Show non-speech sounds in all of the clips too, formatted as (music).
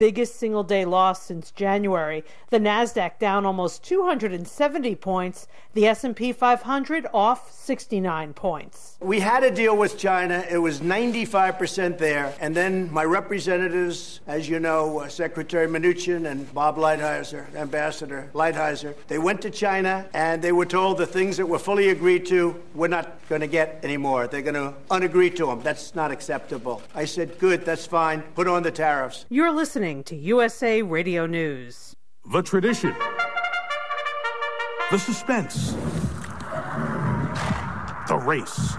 biggest single day loss since January. The Nasdaq down almost 270 points, the S&P 500 off 69 points. We had a deal with China. It was 95% there. And then my representatives, as you know, uh, Secretary Mnuchin and Bob Lighthizer, Ambassador Lighthizer, they went to China and they were told the things that were fully agreed to, we're not going to get anymore. They're going to unagree to them. That's not acceptable. I said, good, that's fine. Put on the tariffs. You're listening listening to USA Radio News. The tradition, the suspense, the race.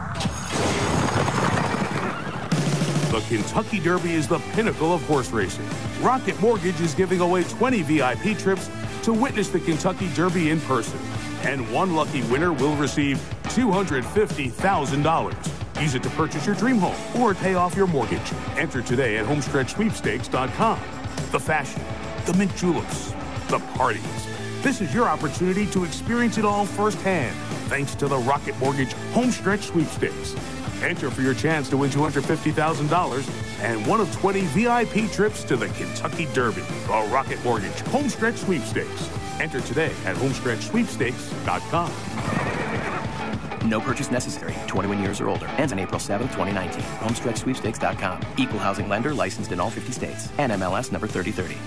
The Kentucky Derby is the pinnacle of horse racing. Rocket Mortgage is giving away 20 VIP trips to witness the Kentucky Derby in person. And one lucky winner will receive $250,000. Use it to purchase your dream home or pay off your mortgage. Enter today at homestretchsweepstakes.com the fashion, the mint juleps, the parties. This is your opportunity to experience it all firsthand thanks to the Rocket Mortgage Homestretch Sweepstakes. Enter for your chance to win $250,000 and one of 20 VIP trips to the Kentucky Derby. The Rocket Mortgage Homestretch Sweepstakes. Enter today at homestretchsweepstakes.com. No purchase necessary. 21 years or older. Ends on April 7, 2019. HomestretchSweepstakes.com. Equal housing lender licensed in all 50 states. NMLS number 3030.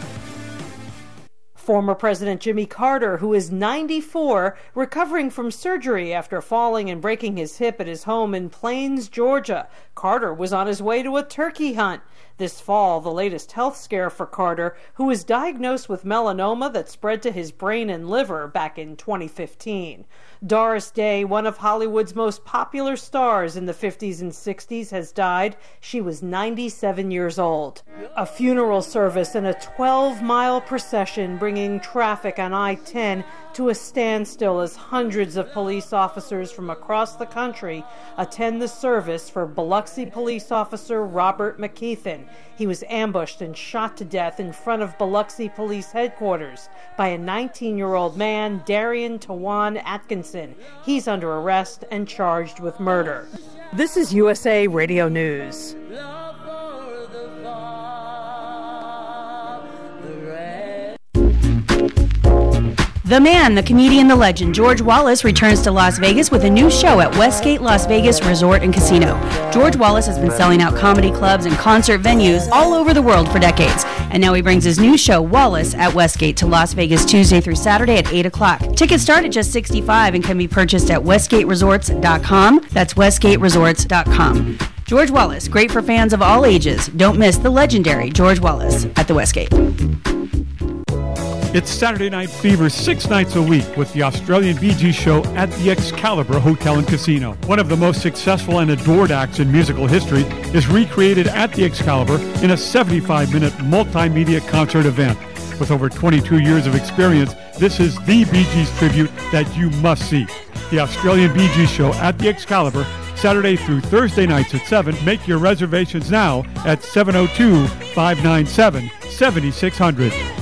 Former President Jimmy Carter, who is 94, recovering from surgery after falling and breaking his hip at his home in Plains, Georgia. Carter was on his way to a turkey hunt. This fall, the latest health scare for Carter, who was diagnosed with melanoma that spread to his brain and liver back in 2015. Doris Day, one of Hollywood's most popular stars in the 50s and 60s, has died. She was 97 years old. A funeral service and a 12 mile procession bringing traffic on I 10 to a standstill as hundreds of police officers from across the country attend the service for Biloxi police officer Robert McKeithen. He was ambushed and shot to death in front of Biloxi police headquarters by a 19 year old man, Darian Tawan Atkinson. He's under arrest and charged with murder. This is USA Radio News. The man, the comedian, the legend, George Wallace returns to Las Vegas with a new show at Westgate Las Vegas Resort and Casino. George Wallace has been selling out comedy clubs and concert venues all over the world for decades, and now he brings his new show, Wallace, at Westgate to Las Vegas Tuesday through Saturday at 8 o'clock. Tickets start at just 65 and can be purchased at westgateresorts.com. That's westgateresorts.com. George Wallace, great for fans of all ages. Don't miss the legendary George Wallace at the Westgate. It's Saturday Night Fever six nights a week with the Australian Bee Gees show at the Excalibur Hotel and Casino. One of the most successful and adored acts in musical history is recreated at the Excalibur in a 75 minute multimedia concert event. With over 22 years of experience, this is the Bee Gees tribute that you must see. The Australian Bee Gees show at the Excalibur Saturday through Thursday nights at 7. Make your reservations now at 702 597 7600.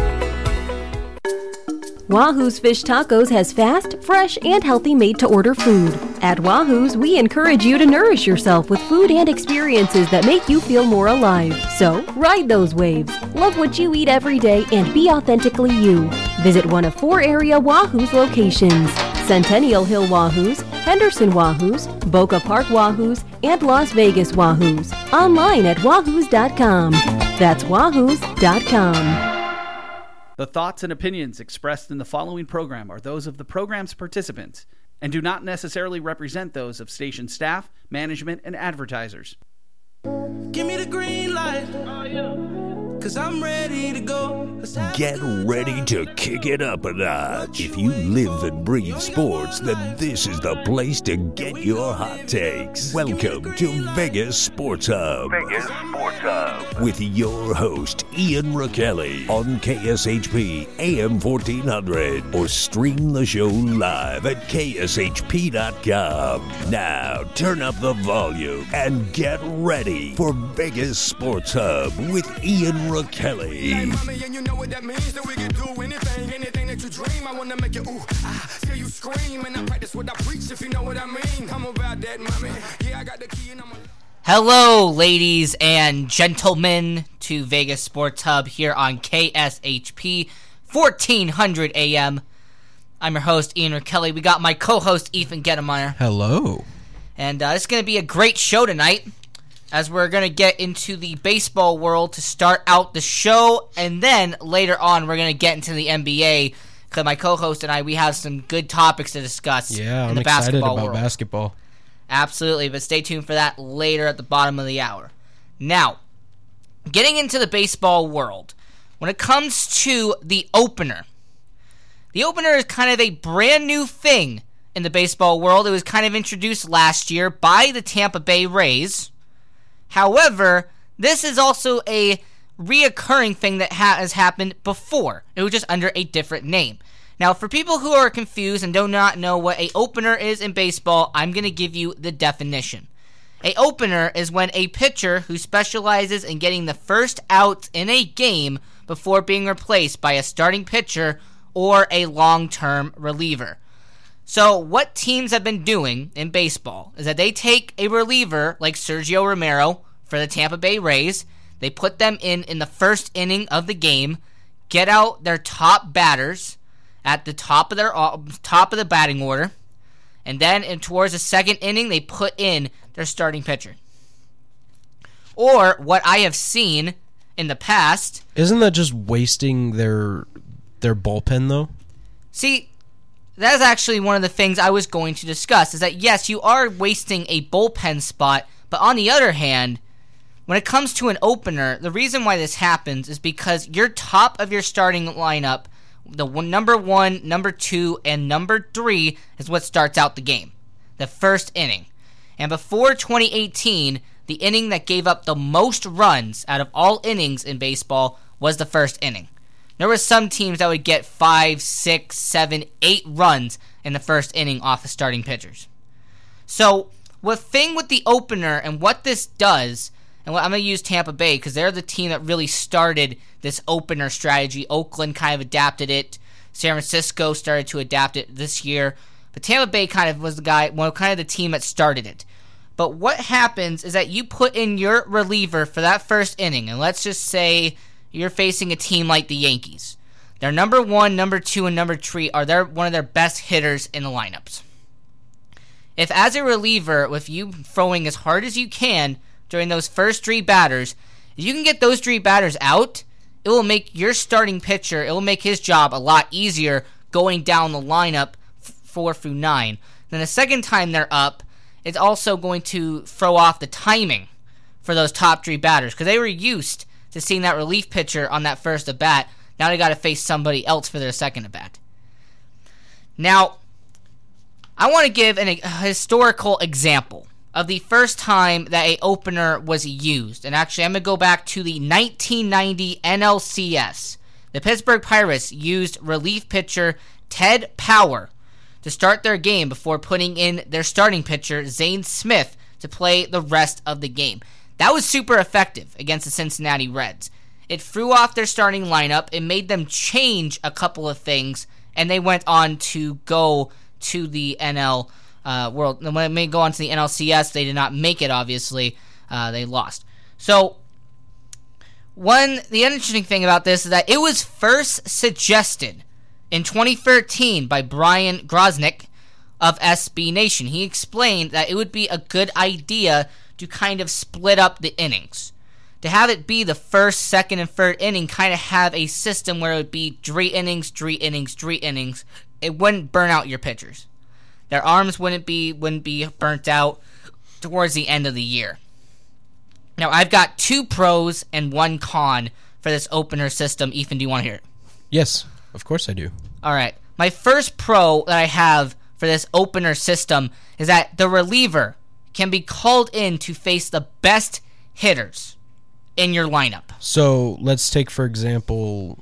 Wahoo's Fish Tacos has fast, fresh, and healthy made to order food. At Wahoo's, we encourage you to nourish yourself with food and experiences that make you feel more alive. So, ride those waves. Love what you eat every day and be authentically you. Visit one of four area Wahoo's locations Centennial Hill Wahoo's, Henderson Wahoo's, Boca Park Wahoo's, and Las Vegas Wahoo's. Online at wahoos.com. That's wahoos.com. The thoughts and opinions expressed in the following program are those of the program's participants and do not necessarily represent those of station staff, management, and advertisers. Give me the green light. Oh, yeah. Cause I'm ready to go. Get ready to kick it up a notch. If you live and breathe sports, then this is the place to get your hot takes. Welcome to Vegas Sports Hub. Vegas Sports Hub. With your host, Ian Rakelli on KSHP AM 1400 or stream the show live at KSHP.com. Now, turn up the volume and get ready for Vegas Sports Hub with Ian Rakelli. and you know what that means. That we can do anything, anything that you dream. I wanna make you ooh, ah, hear you scream. And I practice what I preach, if you know what I mean. I'm about that, mommy. Yeah, I got the key and I'm a- Hello, ladies and gentlemen, to Vegas Sports Hub here on KSHP 1400 AM. I'm your host, Ian Kelly. We got my co host, Ethan Gettemeyer. Hello. And uh, it's going to be a great show tonight as we're going to get into the baseball world to start out the show. And then later on, we're going to get into the NBA because my co host and I, we have some good topics to discuss Yeah, in I'm the excited basketball about world. basketball. Absolutely, but stay tuned for that later at the bottom of the hour. Now, getting into the baseball world, when it comes to the opener, the opener is kind of a brand new thing in the baseball world. It was kind of introduced last year by the Tampa Bay Rays. However, this is also a reoccurring thing that ha- has happened before. It was just under a different name. Now, for people who are confused and do not know what a opener is in baseball, I'm going to give you the definition. A opener is when a pitcher who specializes in getting the first out in a game before being replaced by a starting pitcher or a long-term reliever. So, what teams have been doing in baseball is that they take a reliever like Sergio Romo for the Tampa Bay Rays, they put them in in the first inning of the game, get out their top batters at the top of their uh, top of the batting order, and then in, towards the second inning they put in their starting pitcher. Or what I have seen in the past Isn't that just wasting their their bullpen though? See, that is actually one of the things I was going to discuss. Is that yes, you are wasting a bullpen spot, but on the other hand, when it comes to an opener, the reason why this happens is because your top of your starting lineup, the one, number one, number two, and number three is what starts out the game, the first inning. And before 2018, the inning that gave up the most runs out of all innings in baseball was the first inning. There were some teams that would get five, six, seven, eight runs in the first inning off of starting pitchers. So, what thing with the opener and what this does, and I'm going to use Tampa Bay because they're the team that really started this opener strategy. Oakland kind of adapted it. San Francisco started to adapt it this year, but Tampa Bay kind of was the guy, well, kind of the team that started it. But what happens is that you put in your reliever for that first inning, and let's just say you're facing a team like the Yankees. Their number one, number two, and number three are their one of their best hitters in the lineups. If as a reliever, with you throwing as hard as you can during those first three batters, if you can get those three batters out, it will make your starting pitcher, it will make his job a lot easier going down the lineup four through nine. Then the second time they're up, it's also going to throw off the timing for those top three batters because they were used to seeing that relief pitcher on that first at bat. Now they got to face somebody else for their second at bat. Now, I want to give an, a historical example of the first time that a opener was used. And actually, I'm going to go back to the 1990 NLCS. The Pittsburgh Pirates used relief pitcher Ted Power to start their game before putting in their starting pitcher Zane Smith to play the rest of the game. That was super effective against the Cincinnati Reds. It threw off their starting lineup, it made them change a couple of things, and they went on to go to the NL uh, World. When they may go on to the NLCS, they did not make it. Obviously, uh, they lost. So, one the interesting thing about this is that it was first suggested in 2013 by Brian Grosnick of SB Nation. He explained that it would be a good idea to kind of split up the innings. To have it be the first, second, and third inning, kind of have a system where it would be three innings, three innings, three innings. It wouldn't burn out your pitchers. Their arms wouldn't be wouldn't be burnt out towards the end of the year. Now I've got two pros and one con for this opener system. Ethan, do you want to hear it? Yes, of course I do. All right. My first pro that I have for this opener system is that the reliever can be called in to face the best hitters in your lineup. So let's take for example,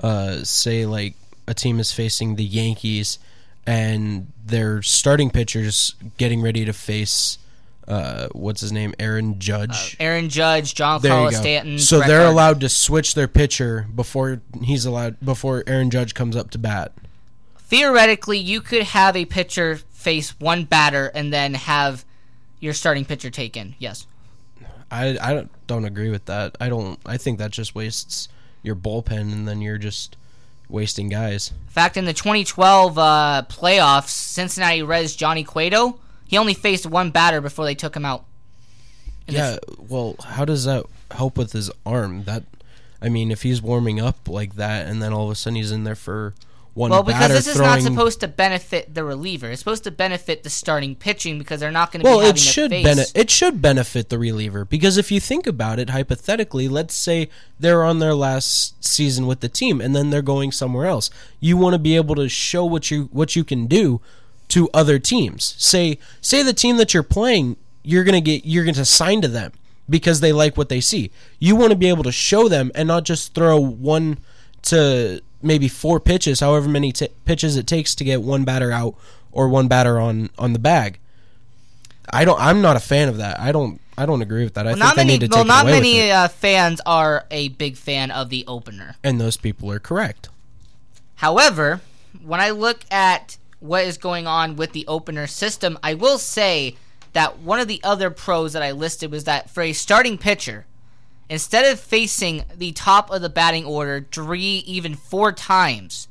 uh, say like a team is facing the Yankees, and their starting pitchers getting ready to face. Uh, what's his name? Aaron Judge. Aaron Judge, Giancarlo. Stanton. So Brett they're allowed to switch their pitcher before he's allowed before Aaron Judge comes up to bat. Theoretically, you could have a pitcher face one batter and then have your starting pitcher taken. Yes. I I don't, don't agree with that. I don't. I think that just wastes your bullpen, and then you're just wasting guys. In fact, in the 2012 uh, playoffs, Cincinnati Reds Johnny Cueto, he only faced one batter before they took him out. Yeah. Well, how does that help with his arm? That I mean, if he's warming up like that, and then all of a sudden he's in there for one well, because this is throwing. not supposed to benefit the reliever. It's supposed to benefit the starting pitching because they're not going to well, be having it should to face. bene- it should benefit the reliever because if you think about it hypothetically, let's say they're on their last season with the team and then they're going somewhere else. You want to be able to show what you what you can do to other teams. Say say the team that you're playing, you're going to get you're going to sign to them because they like what they see. You want to be able to show them and not just throw one to maybe four pitches, however many t- pitches it takes to get one batter out or one batter on on the bag. I don't. I'm not a fan of that. I don't. I don't agree with that. I think not they many. need to Well, take not it away with many it. uh, fans are a big fan of the opener. and those people are correct. However, when I look at what is going on with the opener system, I will say that one of the other pros that I listed was that for a starting pitcher, instead of facing the top of the batting order three, even four times,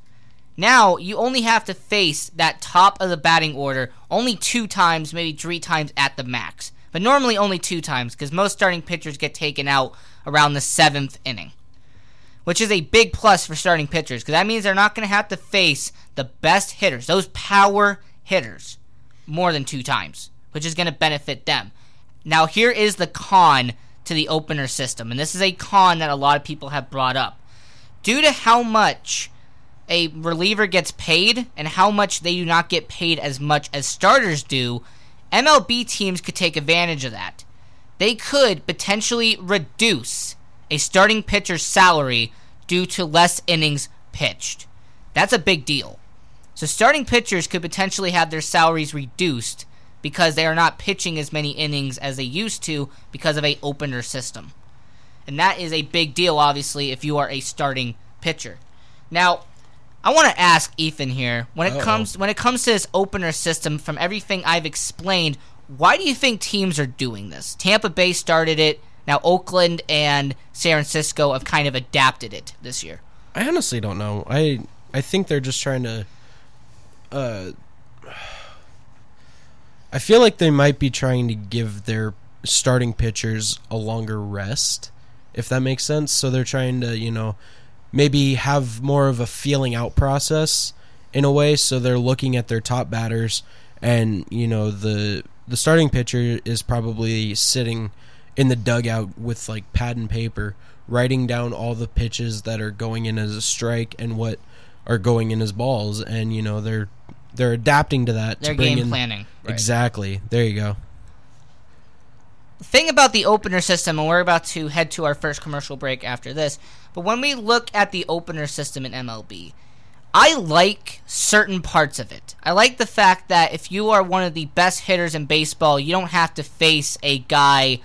now you only have to face that top of the batting order only two times, maybe three times at the max. But normally only two times because most starting pitchers get taken out around the seventh inning which is a big plus for starting pitchers because that means they're not going to have to face the best hitters, those power hitters, more than two times, which is going to benefit them. Now, here is the con to the opener system, and this is a con that a lot of people have brought up. Due to how much a reliever gets paid and how much they do not get paid as much as starters do, MLB teams could take advantage of that. They could potentially reduce a starting pitcher's salary due to less innings pitched. That's a big deal. So starting pitchers could potentially have their salaries reduced because they are not pitching as many innings as they used to because of a opener system. And that is a big deal obviously if you are a starting pitcher. Now, I want to ask Ethan here when it Uh-oh. comes when it comes to this opener system from everything I've explained, why do you think teams are doing this? Tampa Bay started it. Now Oakland and San Francisco have kind of adapted it this year. I honestly don't know. I I think they're just trying to. Uh, I feel like they might be trying to give their starting pitchers a longer rest, if that makes sense. So they're trying to, you know, maybe have more of a feeling out process in a way. So they're looking at their top batters, and you know the the starting pitcher is probably sitting in the dugout with like pad and paper, writing down all the pitches that are going in as a strike and what are going in as balls, and you know they're they're adapting to that. They're to bring game in, planning, right. Exactly. There you go. The thing about the opener system, and we're about to head to our first commercial break after this, but when we look at the opener system in MLB, I like certain parts of it. I like the fact that if you are one of the best hitters in baseball, you don't have to face a guy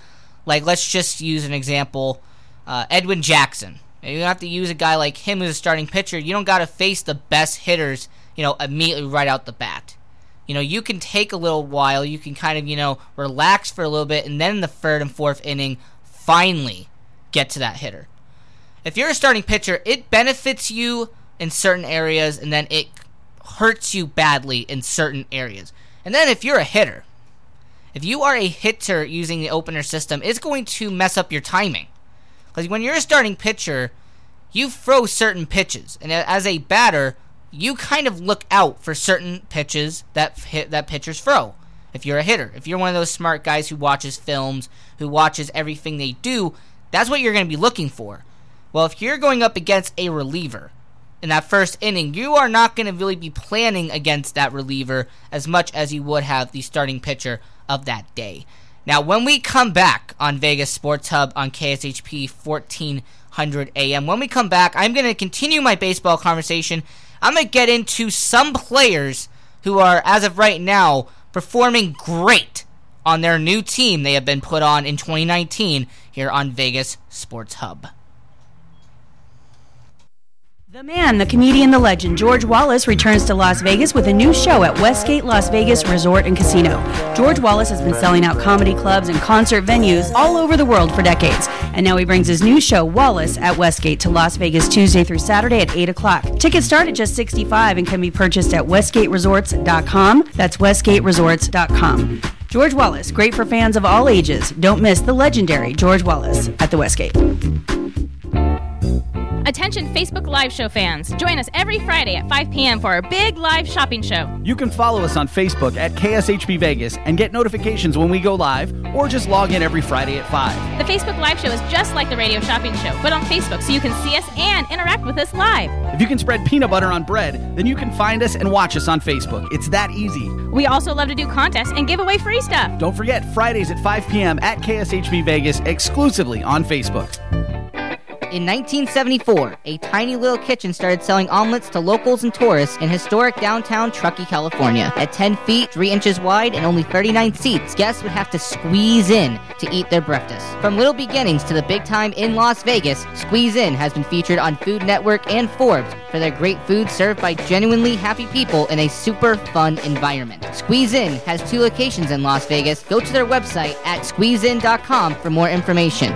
like, let's just use an example, uh, Edwin Jackson. You don't have to use a guy like him who's a starting pitcher. You don't got to face the best hitters, you know, immediately right out the bat. You know, you can take a little while. You can kind of, you know, relax for a little bit, and then in the third and fourth inning, finally get to that hitter. If you're a starting pitcher, it benefits you in certain areas, and then it hurts you badly in certain areas. And then if you're a hitter, if you are a hitter using the opener system, it's going to mess up your timing. Because when you're a starting pitcher, you throw certain pitches, and as a batter, you kind of look out for certain pitches that hit, that pitchers throw. If you're a hitter, if you're one of those smart guys who watches films, who watches everything they do, that's what you're going to be looking for. Well, if you're going up against a reliever in that first inning, you are not going to really be planning against that reliever as much as you would have the starting pitcher of that day. Now, when we come back on Vegas Sports Hub on KSHP 1400 AM, when we come back, I'm going to continue my baseball conversation. I'm going to get into some players who are, as of right now, performing great on their new team they have been put on in 2019 here on Vegas Sports Hub. The man, the comedian, the legend, George Wallace returns to Las Vegas with a new show at Westgate Las Vegas Resort and Casino. George Wallace has been selling out comedy clubs and concert venues all over the world for decades. And now he brings his new show, Wallace, at Westgate to Las Vegas Tuesday through Saturday at 8 o'clock. Tickets start at just 65 and can be purchased at westgateresorts.com. That's westgateresorts.com. George Wallace, great for fans of all ages. Don't miss the legendary George Wallace at the Westgate. Attention Facebook Live Show fans. Join us every Friday at 5 p.m. for our big live shopping show. You can follow us on Facebook at KSHP Vegas and get notifications when we go live, or just log in every Friday at 5. The Facebook Live Show is just like the radio shopping show, but on Facebook so you can see us and interact with us live. If you can spread peanut butter on bread, then you can find us and watch us on Facebook. It's that easy. We also love to do contests and give away free stuff. Don't forget, Fridays at 5 p.m. at KSHP Vegas exclusively on Facebook. In 1974, a tiny little kitchen started selling omelets to locals and tourists in historic downtown Truckee, California. At 10 feet, 3 inches wide, and only 39 seats, guests would have to squeeze in to eat their breakfast. From little beginnings to the big time in Las Vegas, Squeeze In has been featured on Food Network and Forbes for their great food served by genuinely happy people in a super fun environment. Squeeze In has two locations in Las Vegas. Go to their website at squeezein.com for more information.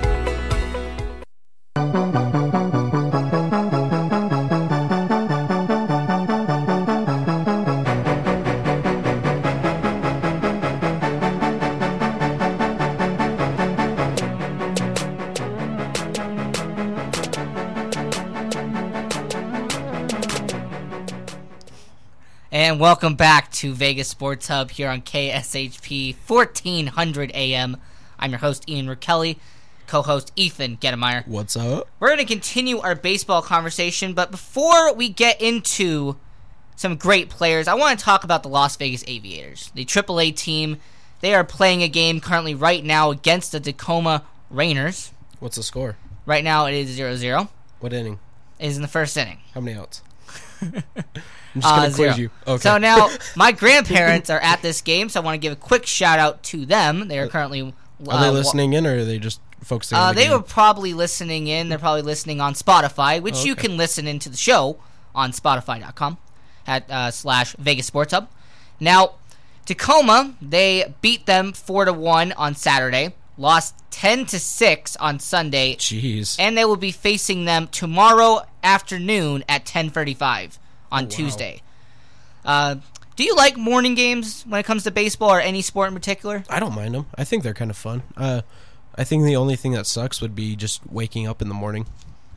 welcome back to Vegas Sports Hub here on KSHP 1400 AM. I'm your host, Ian Rakelli, co host, Ethan Gettemeyer. What's up? We're going to continue our baseball conversation, but before we get into some great players, I want to talk about the Las Vegas Aviators, the AAA team. They are playing a game currently right now against the Tacoma Rainiers. What's the score? Right now it is 0 0. What inning? It is in the first inning. How many outs? (laughs) I'm just uh, gonna quiz you. Okay. So now (laughs) my grandparents are at this game, so I want to give a quick shout out to them. They are currently. Uh, are they listening in, or are they just focusing? Uh, the they game? were probably listening in. They're probably listening on Spotify, which oh, okay. you can listen into the show on Spotify.com at uh, slash Vegas Sports Hub. Now, Tacoma, they beat them four to one on Saturday lost 10 to 6 on Sunday. Jeez. And they will be facing them tomorrow afternoon at 10:35. Oh, on wow. Tuesday. Uh, do you like morning games when it comes to baseball or any sport in particular? I don't mind them. I think they're kind of fun. Uh, I think the only thing that sucks would be just waking up in the morning.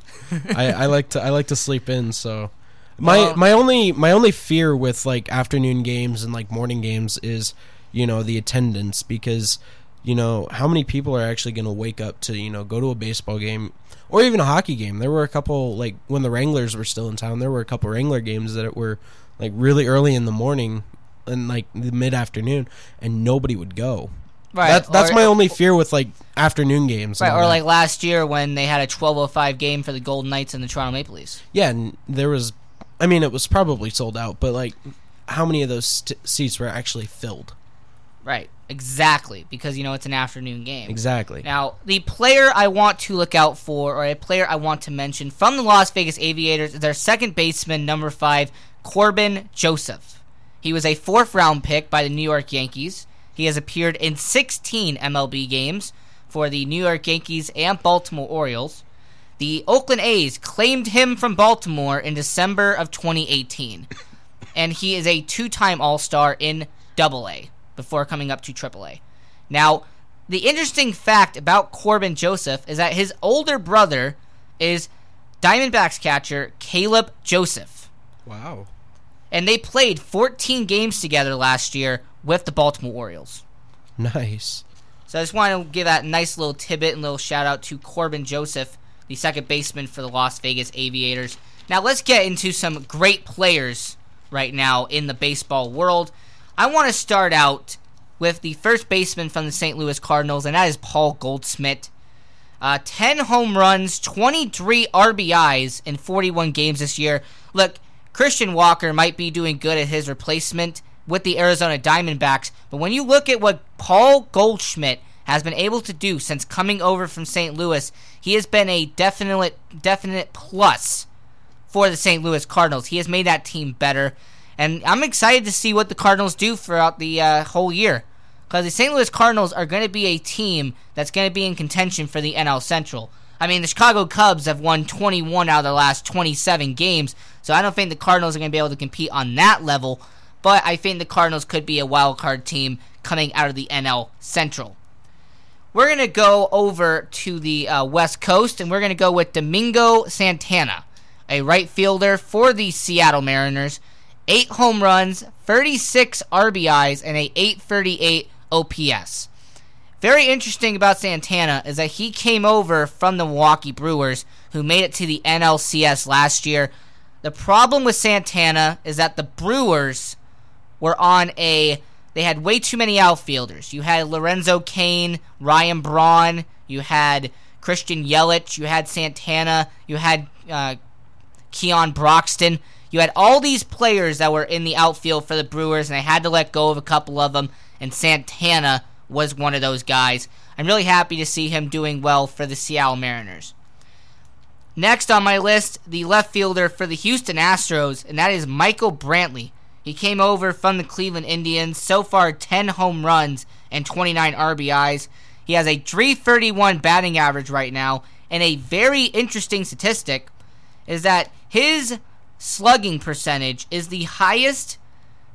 (laughs) I, I, like to I like to sleep in, so my well, my only my only fear with like afternoon games and like morning games is you know the attendance because you know how many people are actually going to wake up to you know go to a baseball game or even a hockey game. There were a couple like when the Wranglers were still in town. There were a couple Wrangler games that were like really early in the morning and like the mid afternoon, and nobody would go. Right, That, that's or- my only fear with like afternoon games. Right, or that. like last year when they had a 12:05 game for the Golden Knights and the Toronto Maple Leafs. yeah, and there was, I mean, it was probably sold out, but like, how many of those st- seats were actually filled? Right, exactly, because you know it's an afternoon game. Exactly. Now, the player I want to look out for, or a player I want to mention from the Las Vegas Aviators, is their second baseman, number five, Corban Joseph. He was a fourth round pick by the New York Yankees. He has appeared in 16 MLB games for the New York Yankees and Baltimore Orioles. The Oakland A's claimed him from Baltimore in December of 2018, and he is a two-time All-Star in Double A before coming up to AAA. Now, the interesting fact about Corban Joseph is that his older brother is Diamondbacks catcher Caleb Joseph, Wow. and they played 14 games together last year with the Baltimore Orioles. Nice. So I just want to give that nice little tidbit and little shout out to Corban Joseph, the second baseman for the Las Vegas Aviators. Now let's get into some great players right now in the baseball world. I want to start out with the first baseman from the St. Louis Cardinals, and that is Paul Goldschmidt. Uh, 10 home runs, 23 RBIs in 41 games this year. Look, Christian Walker might be doing good at his replacement with the Arizona Diamondbacks, but when you look at what Paul Goldschmidt has been able to do since coming over from St. Louis, he has been a definite definite plus for the St. Louis Cardinals. He has made that team better, and I'm excited to see what the Cardinals do throughout the uh, whole year. Because the St. Louis Cardinals are going to be a team that's going to be in contention for the NL Central. I mean, the Chicago Cubs have won 21 out of their last 27 games, so I don't think the Cardinals are going to be able to compete on that level. But I think the Cardinals could be a wild card team coming out of the NL Central. We're going to go over to the uh, West Coast, and we're going to go with Domingo Santana, a right fielder for the Seattle Mariners. Eight home runs, 36 RBIs, and a 838 OPS. Very interesting about Santana is that he came over from the Milwaukee Brewers, who made it to the NLCS last year. The problem with Santana is that the Brewers were on a they had way too many outfielders. You had Lorenzo Cain, Ryan Braun, you had Christian Yelich, you had Santana, you had uh, Keon Broxton. You had all these players that were in the outfield for the Brewers, and they had to let go of a couple of them, and Santana was one of those guys. I'm really happy to see him doing well for the Seattle Mariners. Next on my list, the left fielder for the Houston Astros, and that is Michael Brantley. He came over from the Cleveland Indians. So far, 10 home runs and 29 RBIs. He has a 331 batting average right now. And a very interesting statistic is that his slugging percentage is the highest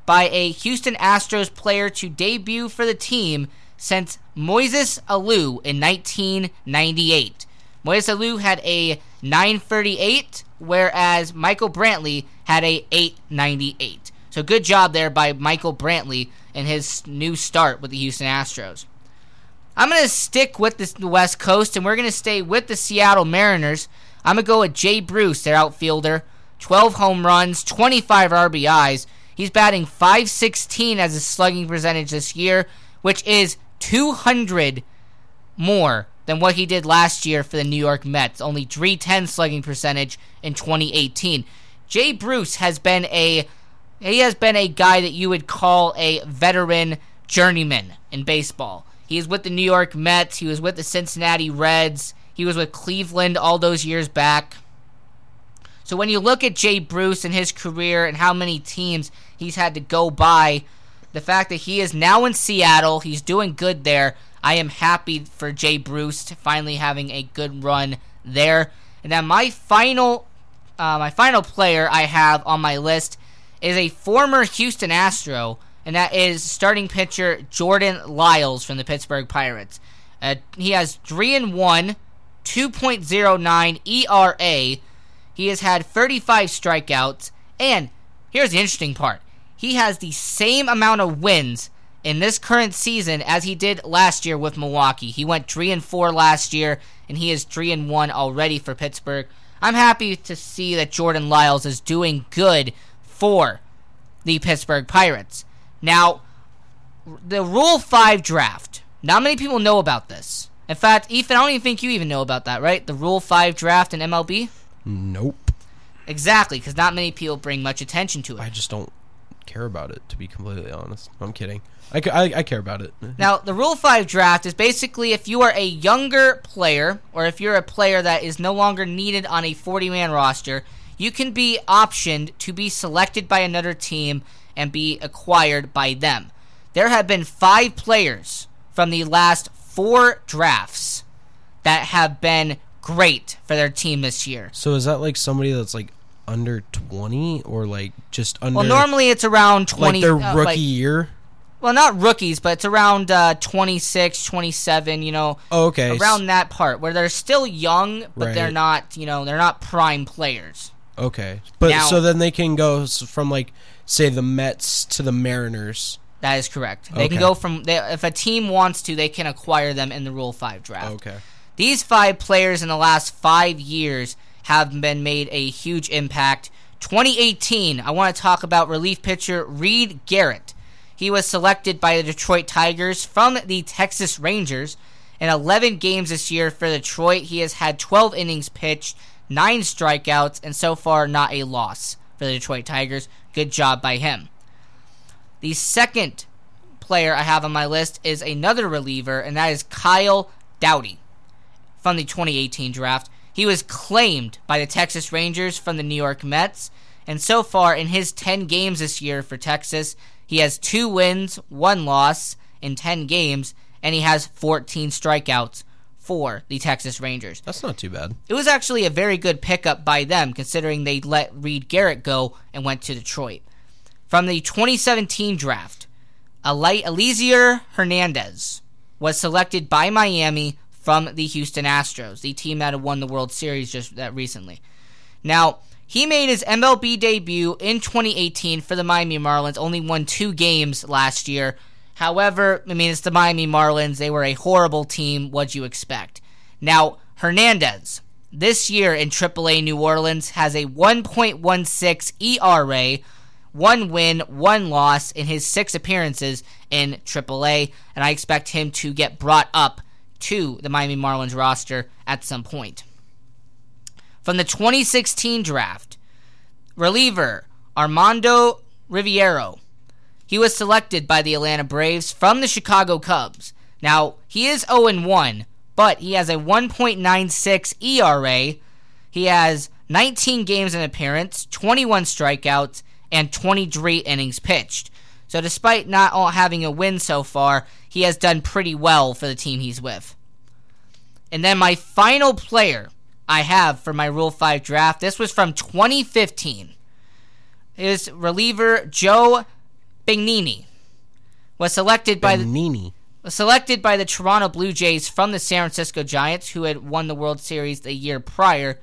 by a Houston Astros player to debut for the team since Moises Alou in 1998. Moises Alou had a 938, whereas Michael Brantley had a 898. So good job there by Michael Brantley in his new start with the Houston Astros. I'm going to stick with the West Coast, and we're going to stay with the Seattle Mariners. I'm going to go with Jay Bruce, their outfielder. 12 home runs, 25 RBIs. He's batting 516 as his slugging percentage this year, which is 200 more than what he did last year for the New York Mets. Only 310 slugging percentage in 2018. Jay Bruce has been a he has been a guy that you would call a veteran journeyman in baseball. He is with the New York Mets, he was with the Cincinnati Reds, he was with Cleveland all those years back. So when you look at Jay Bruce and his career and how many teams he's had to go by, the fact that he is now in Seattle, he's doing good there. I am happy for Jay Bruce to finally having a good run there. And then my final, uh, my final player I have on my list is a former Houston Astro, and that is starting pitcher Jordan Lyles from the Pittsburgh Pirates. Uh, he has three and one, 2.09 ERA. He has had 35 strikeouts, and here's the interesting part: he has the same amount of wins in this current season as he did last year with Milwaukee. He went 3 and 4 last year and he is 3 and 1 already for Pittsburgh. I'm happy to see that Jordan Lyles is doing good for the Pittsburgh Pirates. Now, the Rule 5 draft Not many people know about this. In fact, Ethan, I don't even think you even know about that, right? The Rule 5 draft in MLB? Nope. Exactly, because not many people bring much attention to it. I just don't care about it, to be completely honest. I'm kidding. I, I, I care about it. (laughs) Now, the Rule 5 draft is basically if you are a younger player, or if you're a player that is no longer needed on a 40 man roster, you can be optioned to be selected by another team and be acquired by them. There have been five players from the last four drafts that have been great for their team this year. So is that like somebody that's like under 20 or like just under Well, normally it's around 20 like their uh, rookie like- year? Well, not rookies, but it's around uh, 26, 27, you know. Oh, okay. Around that part where they're still young, but they're not, you know, they're not prime players. Okay. But Now- so then they can go from like say the Mets to the Mariners. That is correct. They can go from they, if a team wants to, they can acquire them in the Rule 5 draft. Okay. These five players in the last 5 years have been made a huge impact. 2018, I want to talk about relief pitcher Reed Garrett. He was selected by the Detroit Tigers from the Texas Rangers. In 11 games this year for Detroit, he has had 12 innings pitched, 9 strikeouts, and so far not a loss for the Detroit Tigers. Good job by him. The second player I have on my list is another reliever, and that is Kyle Dowdy from the 2018 draft. He was claimed by the Texas Rangers from the New York Mets, and so far in his 10 games this year for Texas, he has two wins, one loss in 10 games, and he has 14 strikeouts for the Texas Rangers. That's not too bad. It was actually a very good pickup by them, considering they let Reed Garrett go and went to Detroit. From the 2017 draft, Eli- Elieser Hernandez was selected by Miami from the Houston Astros, the team that had won the World Series just that recently. Now, he made his MLB debut in 2018 for the Miami Marlins, only won two games last year. However, I mean, it's the Miami Marlins. They were a horrible team. What'd you expect? Now, Hernandez, this year in AAA New Orleans, has a 1.16 ERA, one win, one loss in his six appearances in AAA, and I expect him to get brought up to the Miami Marlins roster at some point. From the 2016 draft, reliever Armando Rivero. He was selected by the Atlanta Braves from the Chicago Cubs. Now, he is 0 1, but he has a 1.96 ERA. He has 19 games in appearance, 21 strikeouts, and 23 innings pitched. So, despite not all having a win so far, he has done pretty well for the team he's with. And then my final player I have for my Rule 5 draft, this was from 2015, is reliever Joe Biagini. Was selected by the was selected by the Toronto Blue Jays from the San Francisco Giants, who had won the World Series the year prior.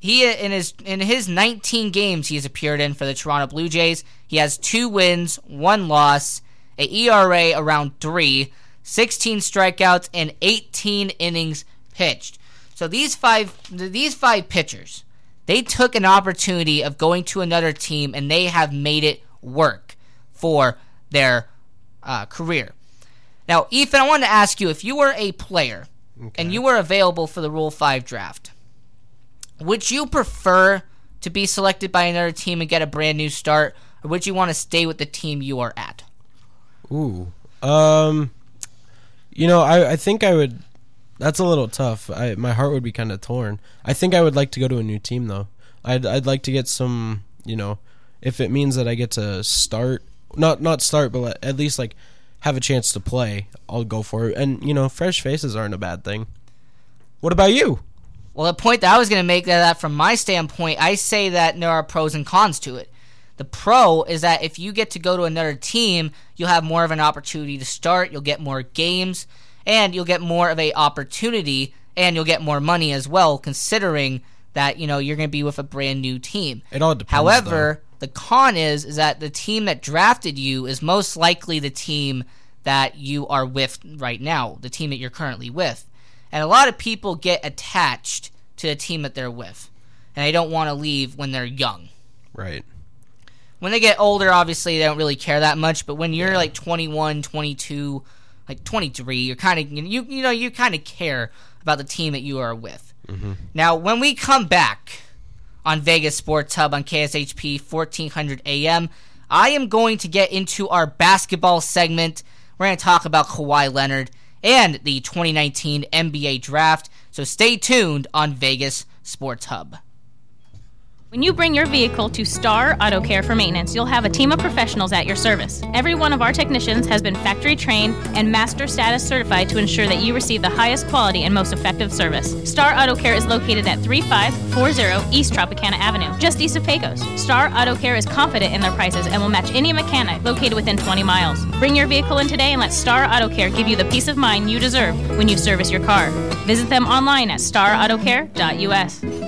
He in his in his 19 games he has appeared in for the Toronto Blue Jays, he has two wins, one loss, a ERA around three, 16 strikeouts, and 18 innings pitched. So these five these five pitchers, they took an opportunity of going to another team and they have made it work for their uh, career. Now, Ethan, I wanted to ask you if you were a player and you were available for the Rule 5 draft, would you prefer to be selected by another team and get a brand new start, or would you want to stay with the team you are at? Ooh. Um you know, I I think I would that's a little tough. I my heart would be kind of torn. I think I would like to go to a new team though. I'd I'd like to get some, you know, if it means that I get to start not not start but at least like have a chance to play, I'll go for it. And you know, fresh faces aren't a bad thing. What about you? Well, the point that I was going to make that, that from my standpoint, I say that there are pros and cons to it. The pro is that if you get to go to another team, you'll have more of an opportunity to start, you'll get more games, and you'll get more of a opportunity and you'll get more money as well considering that, you know, you're going to be with a brand new team. It all depends. However, the con is is that the team that drafted you is most likely the team that you are with right now, the team that you're currently with. And a lot of people get attached to the team that they're with. And they don't want to leave when they're young. Right. When they get older, obviously they don't really care that much, but when you're like 21, 22, like 23, you're kind of you you know you kind of care about the team that you are with. Mm-hmm. Now, when we come back on Vegas Sports Hub on KSHP 1400 AM, I am going to get into our basketball segment. We're going to talk about Kawhi Leonard and the 2019 NBA draft. So stay tuned on Vegas Sports Hub. When you bring your vehicle to Star Auto Care for maintenance, you'll have a team of professionals at your service. Every one of our technicians has been factory trained and master status certified to ensure that you receive the highest quality and most effective service. Star Auto Care is located at 3540 East Tropicana Avenue, just east of Pecos. Star Auto Care is confident in their prices and will match any mechanic located within 20 miles. Bring your vehicle in today and let Star Auto Care give you the peace of mind you deserve when you service your car. Visit them online at starautocare.us.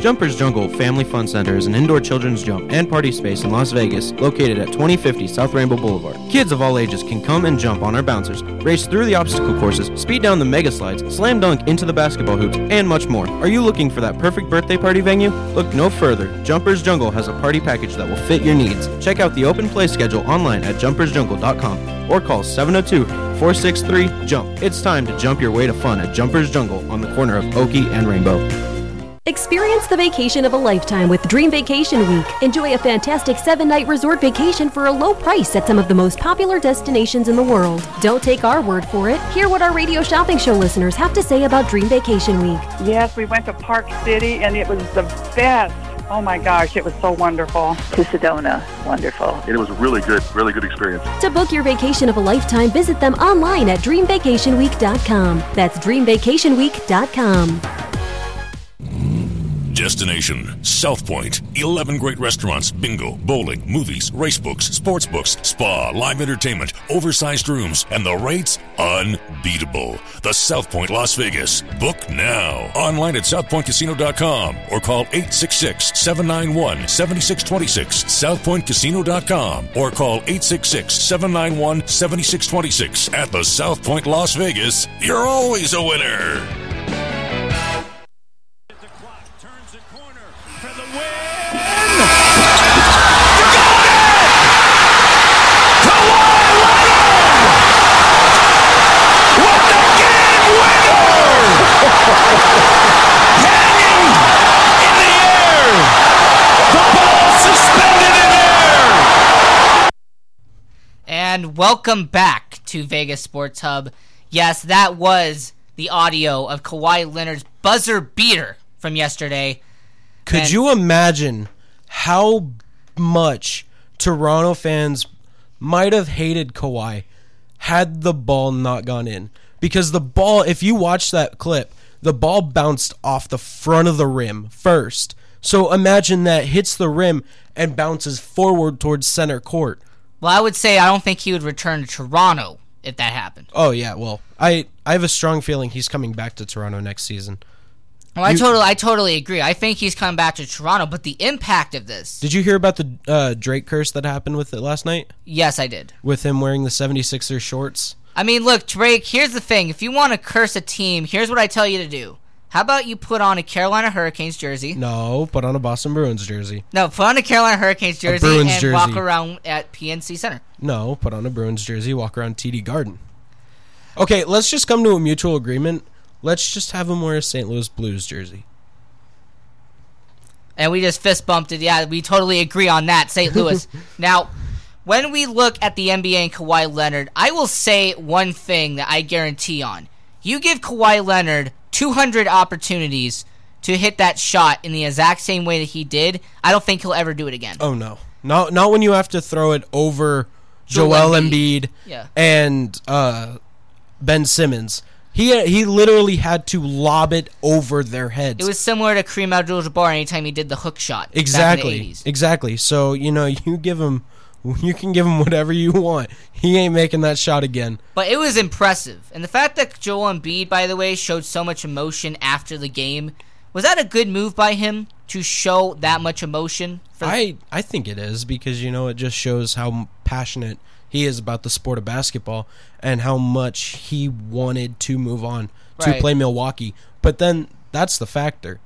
Jumpers Jungle Family Fun Center is an indoor children's jump and party space in Las Vegas located at 2050 South Rainbow Boulevard. Kids of all ages can come and jump on our bouncers, race through the obstacle courses, speed down the mega slides, slam dunk into the basketball hoops, and much more. Are you looking for that perfect birthday party venue? Look no further. Jumpers Jungle has a party package that will fit your needs. Check out the open play schedule online at jumpersjungle.com or call 702 463 JUMP. It's time to jump your way to fun at Jumpers Jungle on the corner of Oakey and Rainbow. Experience the vacation of a lifetime with Dream Vacation Week. Enjoy a fantastic seven night resort vacation for a low price at some of the most popular destinations in the world. Don't take our word for it. Hear what our radio shopping show listeners have to say about Dream Vacation Week. Yes, we went to Park City and it was the best. Oh my gosh, it was so wonderful. To Sedona, wonderful. It was a really good, really good experience. To book your vacation of a lifetime, visit them online at dreamvacationweek.com. That's dreamvacationweek.com. Destination South Point. 11 great restaurants, bingo, bowling, movies, race books, sports books, spa, live entertainment, oversized rooms, and the rates unbeatable. The South Point Las Vegas. Book now. Online at southpointcasino.com or call 866 791 7626. Southpointcasino.com or call 866 791 7626. At the South Point Las Vegas, you're always a winner. And welcome back to Vegas Sports Hub. Yes, that was the audio of Kawhi Leonard's buzzer beater from yesterday. Could And- you imagine how much Toronto fans might have hated Kawhi had the ball not gone in? Because the ball, if you watch that clip, the ball bounced off the front of the rim first. So imagine that hits the rim and bounces forward towards center court. Well, I would say I don't think he would return to Toronto if that happened. Oh yeah, well, I I have a strong feeling he's coming back to Toronto next season. Well, I You- totally, I totally agree. I think he's coming back to Toronto, but the impact of this, Did you hear about the uh, Drake curse that happened with it last night? yes, I did. With him wearing the 76er shorts? I mean, look, Drake. Here's the thing: if you want to curse a team, here's what I tell you to do. How about you put on a Carolina Hurricanes jersey? No, put on a Boston Bruins jersey. No, put on a Carolina Hurricanes jersey Bruins and jersey. walk around at PNC Center. No, put on a Bruins jersey, walk around TD Garden. Okay, let's just come to a mutual agreement. Let's just have him wear a St. Louis Blues jersey. and we just fist bumped it. Yeah, we totally agree on that, St. Louis. (laughs) now, when we look at the NBA and Kawhi Leonard, I will say one thing that I guarantee on. You give Kawhi Leonard 200 opportunities to hit that shot in the exact same way that he did, I don't think he'll ever do it again. Oh no. Not not when you have to throw it over Joel Joel Embiid. Embiid, Yeah. and uh, Ben Simmons. He he literally had to lob it over their heads. It was similar to Kareem Abdul-Jabbar anytime he did the hook shot. back in the Exactly. 80s. Exactly. So, you know, you give him (laughs) You can give him whatever you want. He ain't making that shot again. But it was impressive. And the fact that Joel Embiid, by the way, showed so much emotion after the game, was that a good move by him to show that much emotion? For I I think it is because you know it just shows how passionate he is about the sport of basketball and how much he wanted to move on to Right. play Milwaukee. But then that's the factor.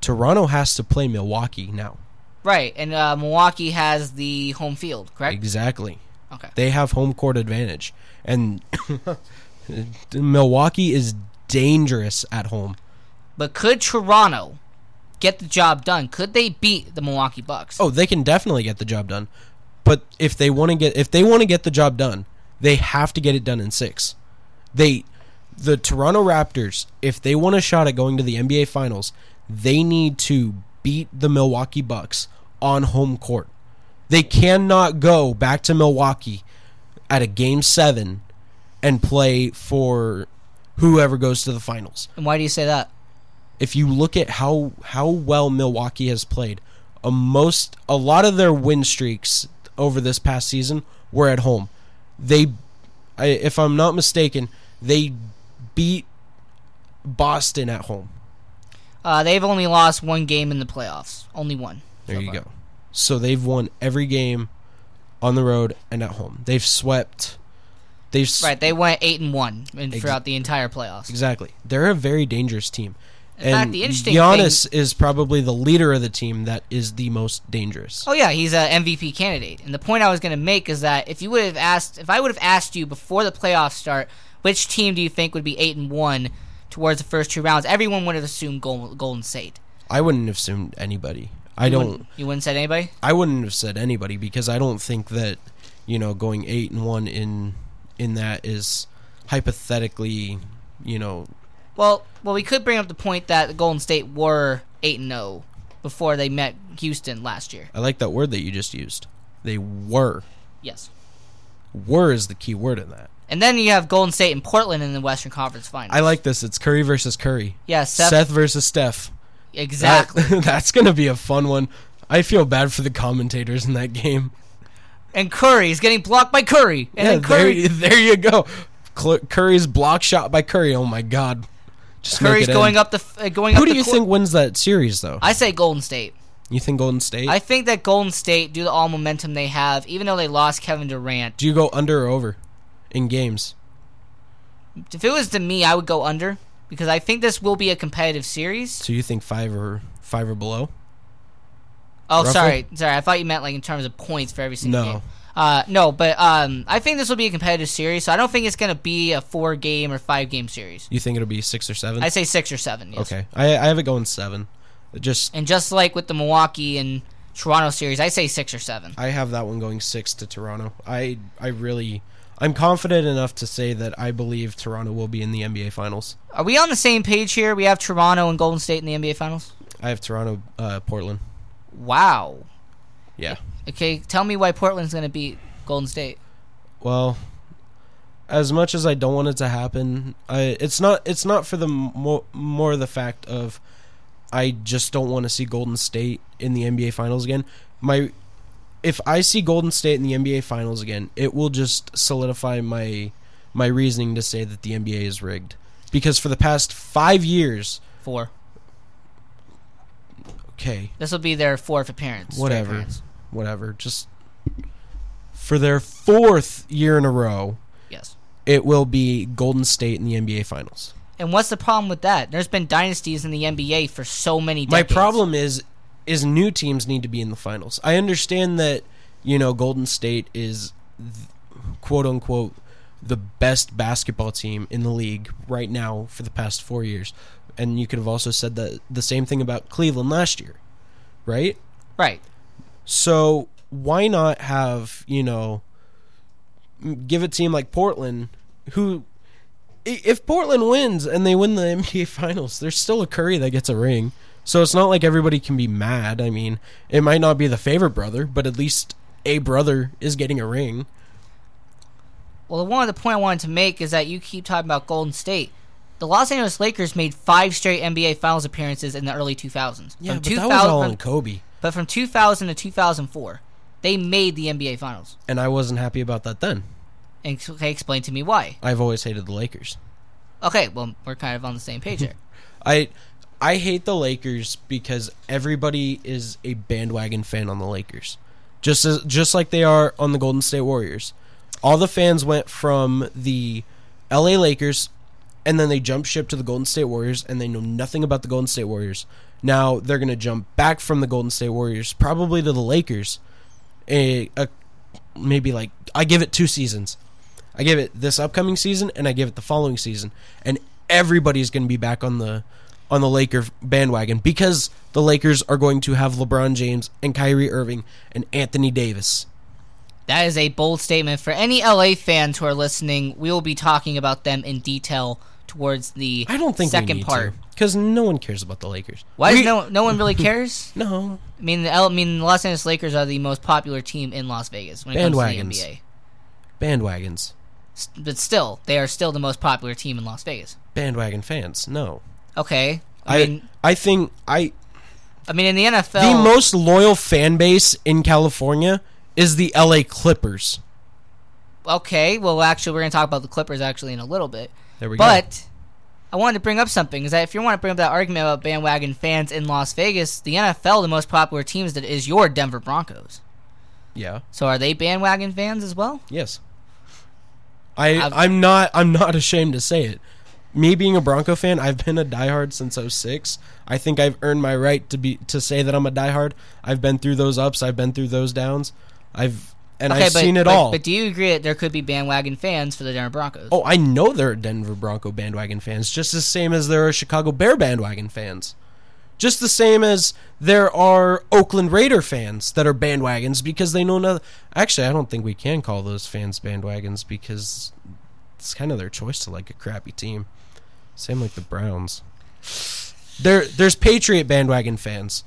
Toronto has to play Milwaukee now. Right, and uh, Milwaukee has the home field, correct? Exactly. Okay. They have home court advantage. And (laughs) Milwaukee is dangerous at home. But could Toronto get the job done? Could they beat the Milwaukee Bucks? Oh, they can definitely get the job done. But if they want to get if they want to get the job done, they have to get it done in 6. They the Toronto Raptors, if they want a shot at going to the NBA finals, they need to beat the Milwaukee Bucks on home court. They cannot go back to Milwaukee at a game 7 and play for whoever goes to the finals. And why do you say that? if you look at how how well Milwaukee has played, a most a lot of their win streaks over this past season were at home. They, I, if I'm not mistaken, they beat Boston at home. Uh, they've only lost one game in the playoffs. Only one. There you go. So they've won every game on the road and at home. They've swept. They've Right, they went eight and one in, Ex- throughout the entire playoffs. Exactly. They're a very dangerous team. In and fact, the interesting Giannis is probably the leader of the team that is the most dangerous. Oh yeah, he's an MVP candidate. And the point I was going to make is that if you would have asked, if I would have asked you before the playoffs start, which team do you think would be eight and one towards the first two rounds? Everyone would have assumed Golden State. I wouldn't have assumed anybody. I You don't. wouldn't- You wouldn't said anybody. I wouldn't have said anybody because I don't think that you know going eight and one in in that is hypothetically you know Well, well, we could bring up the point that the Golden State were eight and zero before they met Houston last year. I like that word that you just used. They were. Yes. Were is the key word in that. And then you have Golden State and Portland in the Western Conference Finals. I like this. It's Curry versus Curry. Yeah, Seth- Seth versus Steph. Exactly. That- (laughs) that's gonna be a fun one. I feel bad for the commentators in that game. and Curry is getting blocked by Curry. And yeah, Curry, there, (laughs) there you go. Curry's block shot by Curry. Oh my god. Just Curry's going end. up the f- uh, going Who do you think wins that series though? I say Golden State. You think Golden State? I think that Golden State, due to all momentum they have, even though they lost Kevin Durant, Do you go under or over in games? if it was to me, I would go under because I think this will be a competitive series. So you think five or five or below? Oh, Roughly? sorry, sorry. I thought you meant like in terms of points for every single No. game. Uh, no, but um, I think this will be a competitive series, so I don't think it's going to be a four game or five game series. You think it'll be six or seven? I say six or seven. Yes. Okay, I I have it going seven. Just And just like with the Milwaukee and Toronto series, I say six or seven. I have that one going six to Toronto. I I really I'm confident enough to say that I believe Toronto will be in the NBA Finals. Are we on the same page here? We have Toronto and Golden State in the NBA Finals. I have Toronto, uh, Portland. Wow. Yeah. Okay, tell me why Portland's going to beat Golden State. Well, as much as I don't want it to happen, I it's not it's not for the more more the fact of I just don't want to see Golden State in the NBA Finals again. My if I see Golden State in the NBA Finals again, it will just solidify my my reasoning to say that the NBA is rigged. Because for the past 5 years, Four. okay, This will be their fourth appearance. whatever. appearance. Whatever. Just for their fourth year in a row, Yes. it will be Golden State in the NBA Finals. And what's the problem with that? There's been dynasties in the NBA for so many My problem is is new teams need to be in the finals. I understand that you know Golden State is quote unquote the best basketball team in the league right now for the past 4 years. And you could have also said that the same thing about Cleveland last year. Right? Right. So why not have, you know, give a team like Portland who if Portland wins and they win the NBA (laughs) finals, there's still a Curry that gets a ring. So it's not like everybody can be mad. I mean, it might not be the favorite brother, but at least a brother is getting a ring. Well, one of the point I wanted to make is that you keep talking about Golden State. The Los Angeles Lakers made five straight NBA Finals appearances in the early 2000s. Yeah, From but that was all 2000 on Kobe. But from 2000 to 2004. They made the NBA Finals. and I wasn't happy about that then. And okay, explain to me why. I've always hated the Lakers. Okay, well, we're kind of on the same page here. (laughs) I I hate the Lakers because everybody is a bandwagon fan on the Lakers. Just as just like they are on the Golden State Warriors. All the fans went from the LA Lakers and then they jump ship to the Golden State Warriors and they know nothing about the Golden State Warriors. Now they're to jump back from the Golden State Warriors probably to the Lakers. A, a maybe like I give it 2 seasons. I give it this upcoming season and I give it the following season and everybody's to be back on the on the Laker bandwagon because the Lakers are going to have LeBron James and Kyrie Irving and Anthony Davis. That is a bold statement for any LA fans who are listening. We will be talking about them in detail towards the I don't think second part. because no one cares about the Lakers. Why We- does no no one really (laughs) cares? no. I mean, the L, I mean, the Los Angeles Lakers are the most popular team in Las Vegas when it comes to the NBA. Bandwagons. But still, they are still the most popular team in Las Vegas. Bandwagon fans. No. Okay, I, I mean, I think I I mean, in the NFL, the most loyal fan base in California is the LA Clippers. Okay, well, actually, we're going to talk about the Clippers actually in a little bit. There we go. but I wanted to bring up something is that if you want to bring up that argument about bandwagon fans in Las Vegas, the NFL, the most popular teams that is your Denver Broncos. Yeah. So are they bandwagon fans as well? Yes. I I'm not I'm not ashamed to say it. Me being a Bronco fan, I've been a diehard since 06. I think I've earned my right to be to say that I'm a diehard. I've been through those ups, I've been through those downs. I've and okay, I've but, seen it but- all. But do you agree that there could be bandwagon fans for the Denver Broncos? oh, I know there are Denver Bronco bandwagon fans, just the same as there are Chicago Bear bandwagon fans. Just the same as there are Oakland Raider fans that are bandwagons because they know nothing. Actually, I don't think we can call those fans bandwagons because it's kind of their choice to like a crappy team. Same like the Browns. There, there's Patriot bandwagon fans,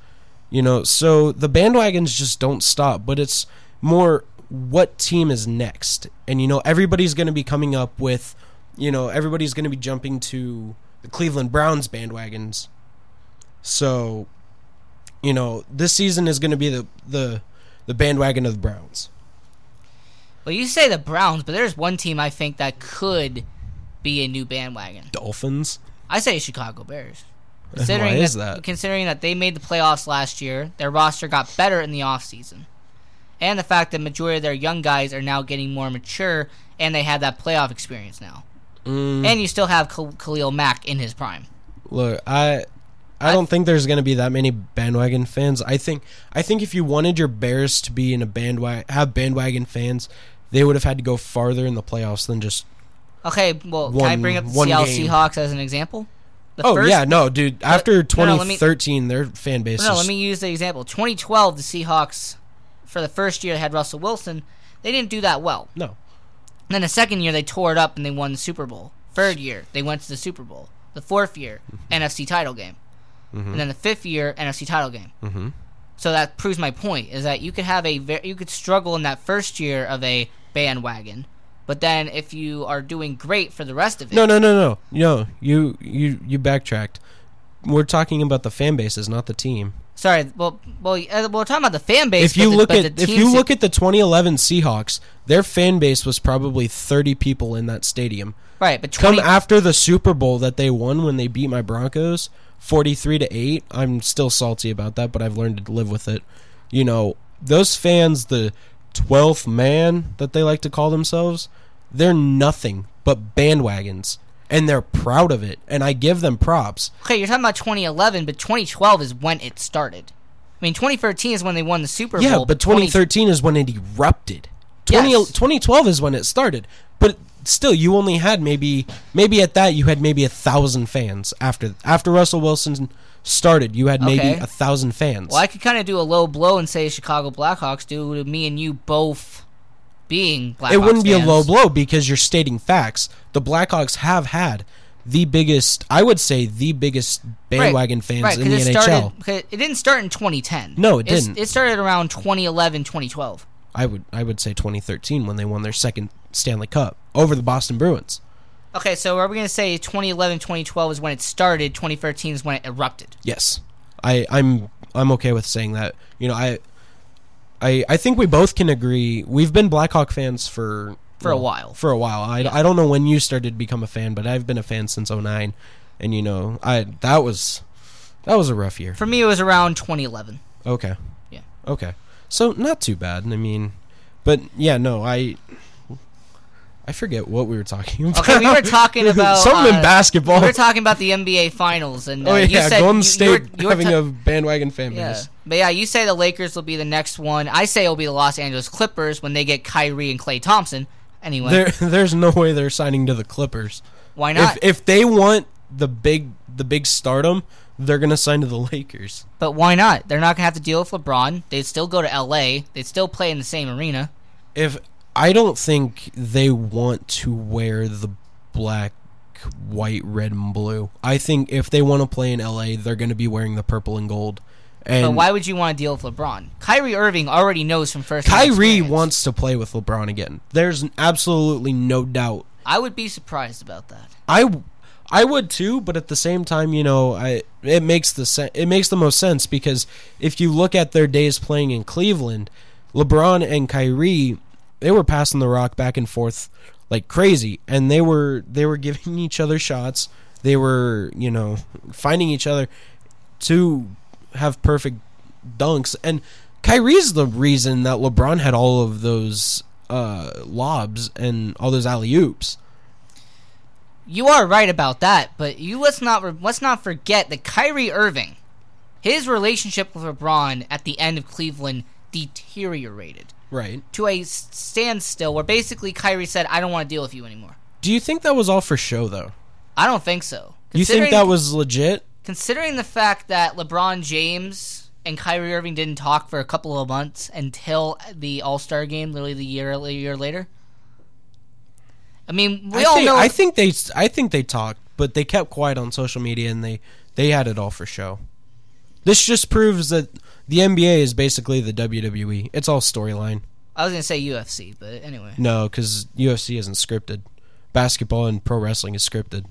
you know. So the bandwagons just don't stop, but it's more what team is next, and you know everybody's going to be coming up with, you know, everybody's going to be jumping to the Cleveland Browns bandwagons. So, you know, this season is going to be the the the bandwagon of the Browns. Well, you say the Browns, but there's one team I think that could be a new bandwagon. Dolphins. I say Chicago Bears. (laughs) Why Considering is that, that? considering that they made the playoffs last year, their roster got better in the offseason. And the fact that majority of their young guys are now getting more mature and they have that playoff experience now. Mm. And you still have Khal- Khalil Mack in his prime. Look, I I don't think there's going to be that many bandwagon fans. I think I think if you wanted your Bears to be in a bandwagon have bandwagon fans, they would have had to go farther in the playoffs than just Okay, well, can I bring up the one Seattle game. Seahawks as an example? The Oh first- yeah, no, dude. But- After no, no, me- 2013, their fan base No, is let me use the example. 2012, the Seahawks, for the first year they had Russell Wilson, they didn't do that well. No. then the second year they tore it up and they won the Super Bowl. Third year they went to the Super Bowl. The fourth year NFC title game, Mhm. and then the fifth year NFC title game. Mhm. So that proves my point: is that you could have a ve- you could struggle in that first year of a bandwagon, but then if you are doing great for the rest of it, No, no, no, no. No, you you you backtracked. We're talking about the fan bases, not the team. Sorry, well, well, uh, we're talking about the fan base. if you the- look at the if you look at the 2011 Seahawks, their fan base was probably 30 people in that stadium. Right, but come after the Super Bowl that they won when they beat my Broncos 43 to 8. I'm still salty about that, but I've learned to live with it. You know, those fans the 12th man that they like to call themselves, they're nothing but bandwagons and they're proud of it and I give them props. Okay, you're talking about 2011, but 2012 is when it started. I mean, 2013 is when they won the Super Yeah, Bowl. Yeah, but 20 2013 is when it erupted. 20, Yes. 2012 is when it started. But still, you only had maybe maybe at that you had maybe a thousand fans after after Russell Wilson started. You had maybe Okay. a thousand fans. Well, I could kind of do a low blow and say Chicago Blackhawks due to me and you both being Blackhawks it wouldn't be a fans. low blow because you're stating facts. The Blackhawks have had the biggest, I would say, the biggest bandwagon fans right, in 'cause the it NHL. Started, 'cause it didn't start in 2010. No, it It's- didn't. It started around 2011, 2012. I would I would say 2013 when they won their second Stanley Cup over the Boston Bruins. Okay, so are we going to say 2011, 2012 is when it started, 2013 is when it erupted? Yes, I I'm I'm okay with saying that. You know, I I I think we both can agree. We've been Blackhawk fans for For a while. For a while. I, I don't know when you started to become a fan, but I've been a fan since 09. and you know I that was that was a rough year. For me, it was around 2011. Okay. Yeah. Okay. So not too bad. I mean, but yeah, no, I I forget what we were talking about. Okay, we were talking (laughs) about something uh, in basketball. We were talking about the NBA Finals, and uh, oh you yeah, said Golden you- State you were- you were having a bandwagon fan Yeah, base. but yeah, you say the Lakers will be the next one. I say it'll be the Los Angeles Clippers when they get Kyrie and Klay Thompson. Anyway, There, (laughs) there's no way they're signing to the Clippers. Why not? If, if they want the big the big stardom, they're gonna sign to the Lakers. but why not? They're not gonna have to deal with LeBron. They'd still go to LA. They'd still play in the same arena. If I don't think they want to wear the black, white, red, and blue. I think if they want to play in LA, they're going to be wearing the purple and gold. And but why would you want to deal with LeBron? Kyrie Irving already knows from first. Kyrie wants to play with LeBron again. There's absolutely no doubt. I would be surprised about that. I I would too, but at the same time, you know, I it makes the sen- it makes the most sense because if you look at their days playing in Cleveland, LeBron and Kyrie, they were passing the rock back and forth like crazy, and they were they were giving (laughs) each other shots. They were, you know, finding each other to have perfect dunks, and Kyrie's the reason that LeBron had all of those uh, lobs and all those alley oops. You are right about that, but you let's not let's not forget that Kyrie Irving, his relationship with LeBron at the end of Cleveland deteriorated Right. to a standstill, where basically Kyrie said, "I don't want to deal with you anymore." Do you think that was all for show though? I don't think so. You think that was legit? considering the fact that LeBron James and Kyrie Irving didn't talk for a couple of months until the All Star game, literally the year a year later. I mean, we I all think, know. I think they I think they talked, but they kept quiet on social media and they they had it all for show. This just proves that the NBA is basically the WWE. It's all storyline. I was gonna say UFC, but anyway. No, because UFC isn't scripted. Basketball and pro wrestling is scripted.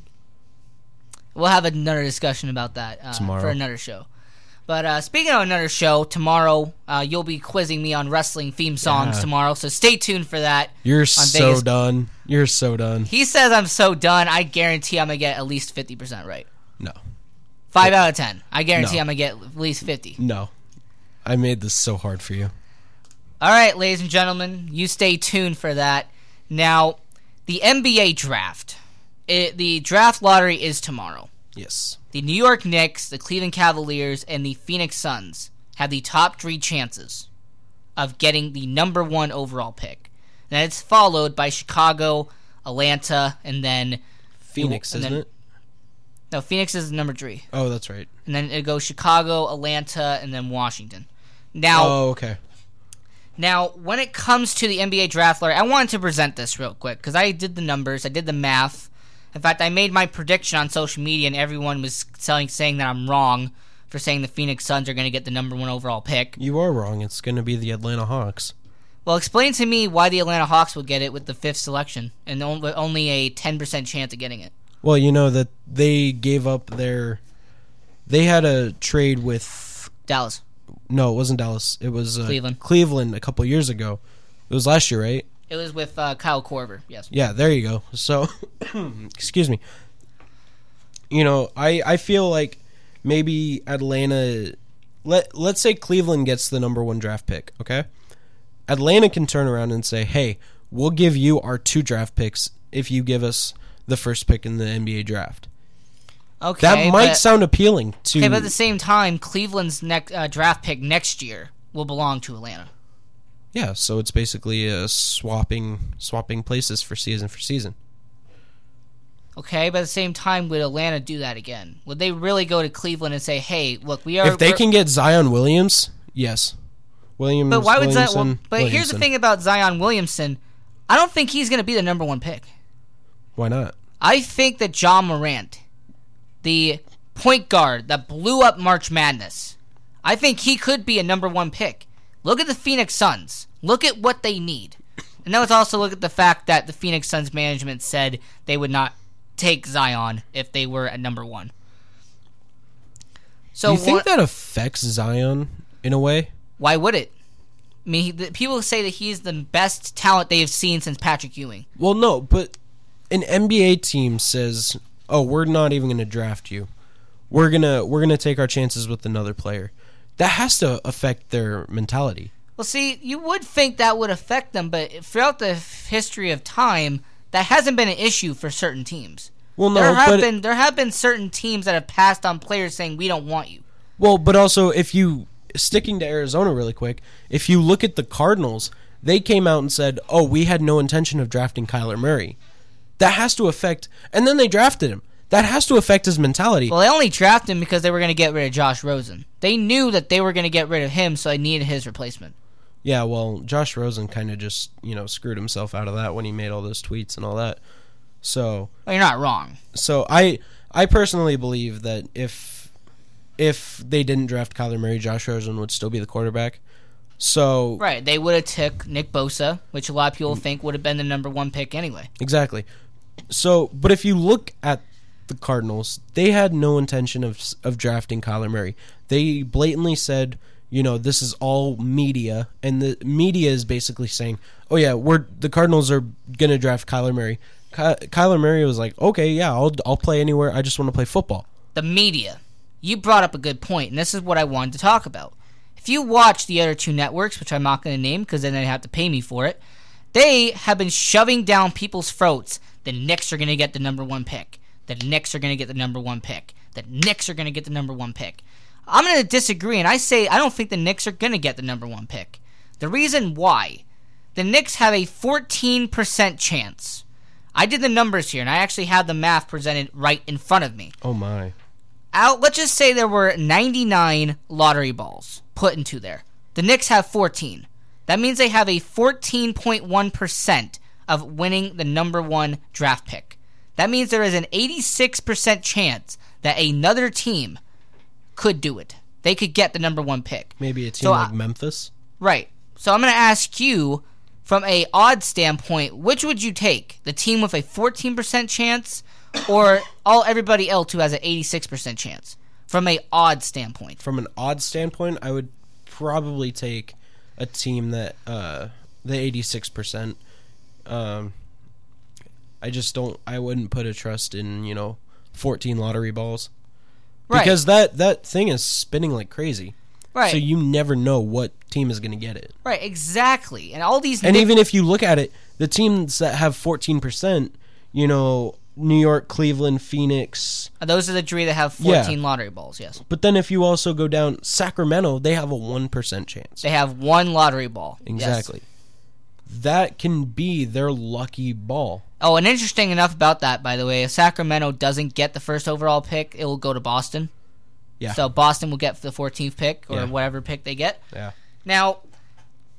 We'll have another discussion about that uh, Tomorrow. for another show. But uh, speaking of another show, tomorrow uh, you'll be quizzing me on wrestling theme songs Yeah. tomorrow, so stay tuned for that. You're so Vegas. done. You're so done. He says I'm so done. I guarantee I'm gonna get at least fifty percent right. No. Five out of ten. I guarantee No. I'm gonna get at least fifty. No. I made this so hard for you. All right, ladies and gentlemen, you stay tuned for that. Now, the NBA draft. It, the draft lottery is tomorrow. Yes. The New York Knicks, the Cleveland Cavaliers, and the Phoenix Suns have the top three chances of getting the number one overall pick. And it's followed by Chicago, Atlanta, and then Phoenix, and isn't then- it? No, Phoenix is number three. Oh, that's right. and then it goes Chicago, Atlanta, and then Washington. Now, oh, okay. Now, when it comes to the NBA draft lottery, I wanted to present this real quick because I did the numbers, I did the math. In fact, I made my prediction on social media, and everyone was saying saying that I'm wrong for saying the Phoenix Suns are going to get the number one overall pick. You are wrong. It's going to be the Atlanta Hawks. Well, explain to me why the Atlanta Hawks would get it with the fifth selection and only a ten percent chance of getting it. Well, you know that they gave up their. They had a trade with Dallas. No, it wasn't Dallas. It was uh, Cleveland. Cleveland a couple years ago. It was last year, right? It was with uh, Kyle Korver. Yes. Yeah, there you go. So, (coughs) excuse me. You know, I I feel like maybe Atlanta. Let let's say Cleveland gets the number one draft pick. Okay, Atlanta can turn around and say, "Hey, we'll give you our two draft picks if you give us the first pick in the NBA draft." Okay. that might but- sound appealing to. Okay, but at the same time, Cleveland's next uh, draft pick next year will belong to Atlanta. Yeah, so it's basically uh, swapping swapping places for season for season. Okay, but at the same time, would Atlanta do that again? Would they really go to Cleveland and say, "Hey, look, we are"? if they can get Zion Williams, yes. Williams. but why would Zion? Williamson, Well, but here's the thing about Zion Williamson. I don't think he's going to be the number one pick. Why not? I think that Ja Morant, the point guard that blew up March Madness, I think he could be a number one pick. Look at the Phoenix Suns. Look at what they need. And now let's also look at the fact that the Phoenix Suns management said they would not take Zion if they were at number one. So Do you think what- that affects Zion in a way? why would it? I mean, he, the, people say that he's the best talent they have seen since Patrick Ewing. Well, no, but an NBA team says, "Oh, we're not even going to draft you. We're gonna we're gonna take our chances with another player." That has to affect their mentality. Well, see, you would think that would affect them, but throughout the history of time, that hasn't been an issue for certain teams. Well, no, there have but- been there have been certain teams that have passed on players saying we don't want you. Well, but also if you sticking to Arizona really quick, if you look at the Cardinals, they came out and said, "Oh, we had no intention of drafting Kyler Murray." That has to affect, and then they drafted him. That has to affect his mentality. Well, they only drafted him because they were going to get rid of Josh Rosen. They knew that they were going to get rid of him, so they needed his replacement. Yeah, well, Josh Rosen kind of just you know screwed himself out of that when he made all those tweets and all that. So Well, you're not wrong. So I I personally believe that if if they didn't draft Kyler Murray, Josh Rosen would still be the quarterback. So Right, they would have took Nick Bosa, which a lot of people mm. think would have been the number one pick anyway. Exactly. So, but if you look at the Cardinals, they had no intention of of drafting Kyler Murray. They blatantly said, you know, this is all media, and the media is basically saying, "Oh yeah, we're the Cardinals are gonna draft Kyler Murray." Ky- Kyler Murray was like, "Okay, yeah, I'll I'll play anywhere. I just want to play football." The media. You brought up a good point, and this is what I wanted to talk about. If you watch the other two networks, which I'm not going to name because then they have to pay me for it, they have been shoving down people's throats the Knicks are going to get the number one pick. The Knicks are going to get the number one pick. The Knicks are going to get the number one pick. I'm going to disagree, and I say I don't think the Knicks are going to get the number one pick. The reason why the Knicks have a 14% chance. I did the numbers here, and I actually have the math presented right in front of me Oh my. out let's just say there were 99 lottery balls put into there the knicks have 14 that means they have a 14.1% of winning the number one draft pick that means there is an 86% chance that another team could do it they could get the number one pick Maybe a team So like I- Memphis. Right. So I'm going to ask you, from a odd standpoint, which would you take? The team with a 14% chance, or all everybody else who has an 86% chance? From a odd standpoint. From an odd standpoint, I would probably take a team that uh the eighty six percent. Um I just don't I wouldn't put a trust in, you know, fourteen lottery balls. Right. Because that that thing is spinning like crazy. Right. So you never know what team is gonna get it. Right. Exactly. And all these. And even if you look at it, the teams that have fourteen percent, you know, New York, Cleveland, Phoenix, those are the three that have Yeah. 14 lottery balls. Yes. but then if you also go down Sacramento, they have a one percent chance. They have one lottery ball. Yes. That can be their lucky ball. Oh, and interesting enough about that, by the way, if Sacramento doesn't get the first overall pick, it will go to Boston. Yeah. So Boston will get the 14th pick or Yeah. whatever pick they get. Yeah. Now,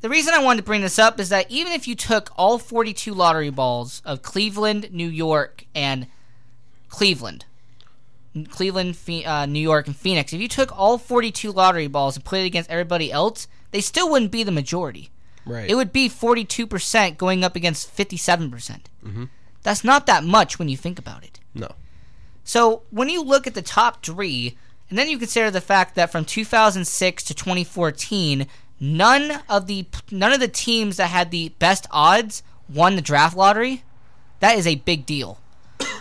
the reason I wanted to bring this up is that even if you took all 42 lottery balls of Cleveland, New York, and Cleveland, Cleveland, uh, New York, and Phoenix, if you took all 42 lottery balls and put it against everybody else, they still wouldn't be the majority. Right. It would be 42% going up against 57%. Mhm. That's not that much when you think about it. No. So when you look at the top three, and then you consider the fact that from 2006 to 2014, none of the none of the teams that had the best odds won the draft lottery. That is a big deal.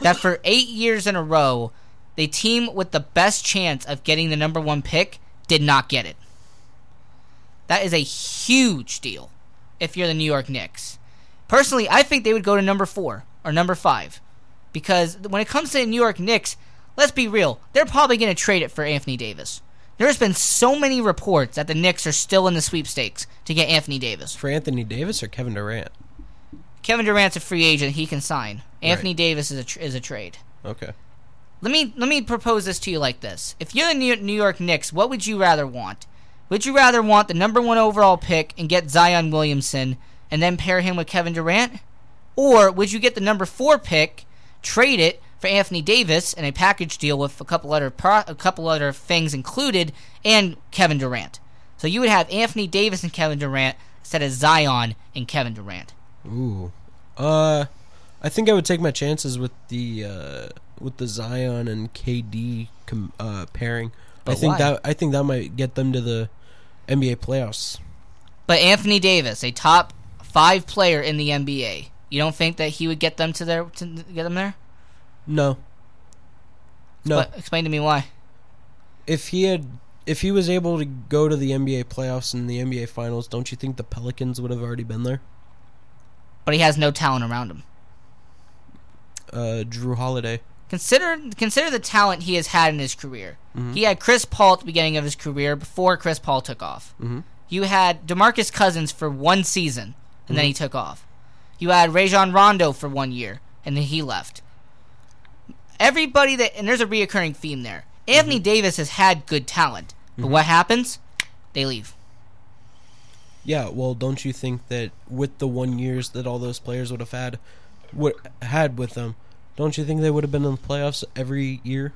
that for eight years in a row, the team with the best chance of getting the number one pick did not get it. That is a huge deal if you're the New York Knicks. Personally, I think they would go to number four or number five. Because when it comes to the New York Knicks, let's be real, they're probably going to trade it for Anthony Davis. There's been so many reports that the Knicks are still in the sweepstakes to get Anthony Davis. For Anthony Davis or Kevin Durant? Kevin Durant's a free agent; he can sign. Anthony Davis is a tr- is a trade. Okay. Let me let me propose this to you like this: If you're the New York Knicks, what would you rather want? Would you rather want the number one overall pick and get Zion Williamson and then pair him with Kevin Durant, or would you get the number four pick, trade it for Anthony Davis in a package deal with a couple other pro- a couple other things included, and Kevin Durant? So you would have Anthony Davis and Kevin Durant instead of Zion and Kevin Durant. Ooh. Uh I think I would take my chances with the uh with the Zion and KD com- uh pairing. I think why? that I think that might get them to the NBA playoffs. But Anthony Davis, a top five player in the NBA, you don't think that he would get them to their to get them there? No. No. But explain to me why. If he had, if he was able to go to the NBA playoffs and the NBA finals, don't you think the Pelicans would have already been there? But he has no talent around him. Uh, Jrue Holiday. Consider consider the talent he has had in his career. Mhm. He had Chris Paul at the beginning of his career before Chris Paul took off. Mhm. You had DeMarcus Cousins for one season and then Mhm. he took off. You had Rajon Rondo for one year and then he left. Everybody that and there's a reoccurring theme there. Anthony Davis has had good talent, but what happens? They leave. Yeah, well, don't you think that with the one years that all those players would have had, would had with them, don't you think they would have been in the playoffs every year?